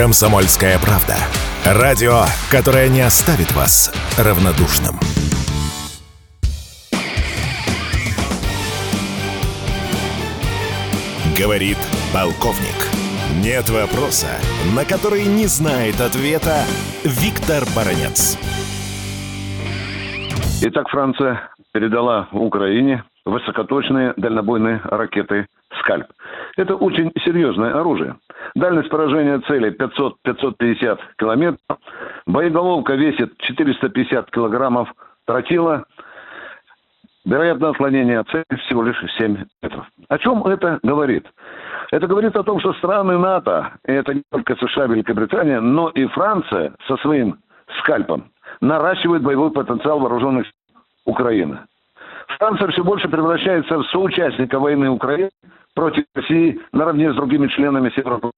Комсомольская правда. Радио, которое не оставит вас равнодушным. Говорит полковник. Нет вопроса, на который не знает ответа Виктор Баранец. Итак, Франция передала Украине высокоточные дальнобойные ракеты «Скальп». Это очень серьезное оружие. Дальность поражения цели 500-550 километров. Боеголовка весит 450 килограммов тротила. Вероятное отклонение от цели всего лишь 7 метров. О чем это говорит? Это говорит о том, что страны НАТО, и это не только США, Великобритания, но и Франция со своим скальпом наращивает боевой потенциал вооруженных Украины. Франция все больше превращается в соучастника войны Украины против России наравне с другими членами Северного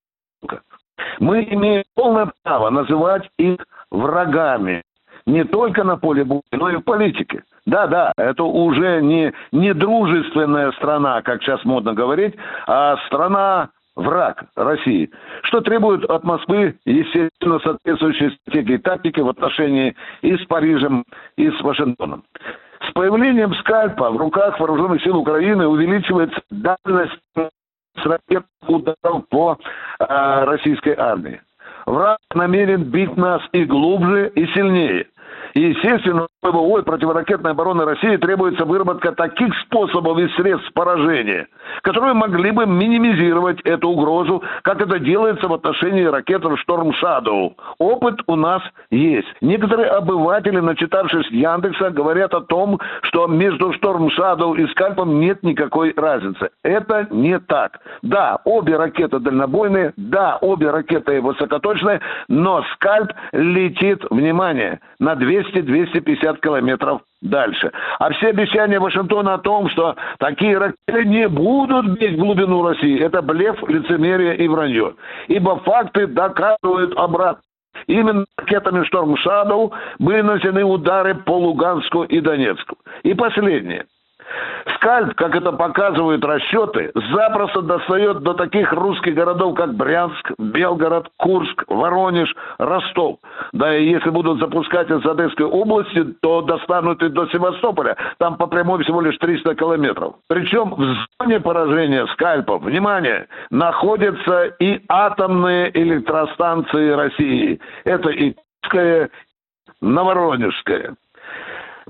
Мы имеем полное право называть их врагами не только на поле боя, но и в политике. Да, да, это уже не, не дружественная страна, как сейчас модно говорить, а страна враг России, что требует от Москвы, естественно, соответствующей стратегии и тактики в отношении и с Парижем, и с Вашингтоном. С появлением скальпа в руках вооруженных сил Украины увеличивается дальность ракетных ударов по э, российской армии. Враг намерен бить нас и глубже, и сильнее. И, естественно, ПВО противоракетной обороны России требуется выработка таких способов и средств поражения, которые могли бы минимизировать эту угрозу, как это делается в отношении ракет «Шторм Шадоу». Опыт у нас есть. Некоторые обыватели, начитавшись Яндекса, говорят о том, что между «Шторм Шадоу» и «Скальпом» нет никакой разницы. Это не так. Да, обе ракеты дальнобойные, да, обе ракеты высокоточные, но «Скальп» летит, внимание, на 200-250 километров дальше. А все обещания Вашингтона о том, что такие ракеты не будут бить в глубину России, это блеф, лицемерие и вранье. Ибо факты доказывают обратно. Именно ракетами «Шторм Шадоу» были нанесены удары по Луганску и Донецку. И последнее. Скальп, как это показывают расчеты, запросто достает до таких русских городов, как Брянск, Белгород, Курск, Воронеж, Ростов. Да и если будут запускать из Одесской области, то достанут и до Севастополя. Там по прямой всего лишь 300 километров. Причем в зоне поражения скальпов, внимание, находятся и атомные электростанции России. Это и Курская, Новоронежская.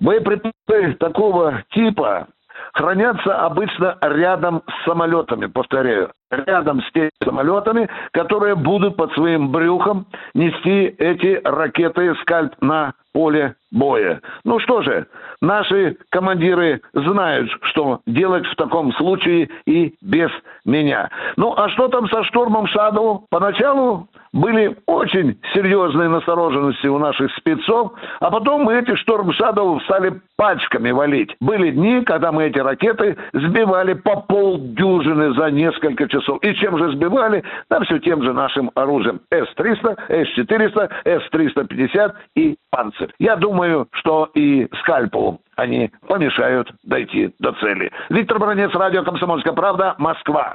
Боеприпасы такого типа хранятся обычно рядом с самолетами, повторяю, рядом с теми самолетами, которые будут под своим брюхом нести эти ракеты «Скальп» на поле боя. Ну что же, наши командиры знают, что делать в таком случае и без меня. Ну а что там со штурмом Шадоу? Поначалу были очень серьезные настороженности у наших спецов, а потом мы эти шторм Шадоу стали пачками валить. Были дни, когда мы эти ракеты сбивали по полдюжины за несколько часов. И чем же сбивали? Да все тем же нашим оружием. С-300, С-400, С-350 и Панцирь. Я думаю, что и скальпу они помешают дойти до цели. Виктор Бронец, радио «Комсомольская правда», Москва.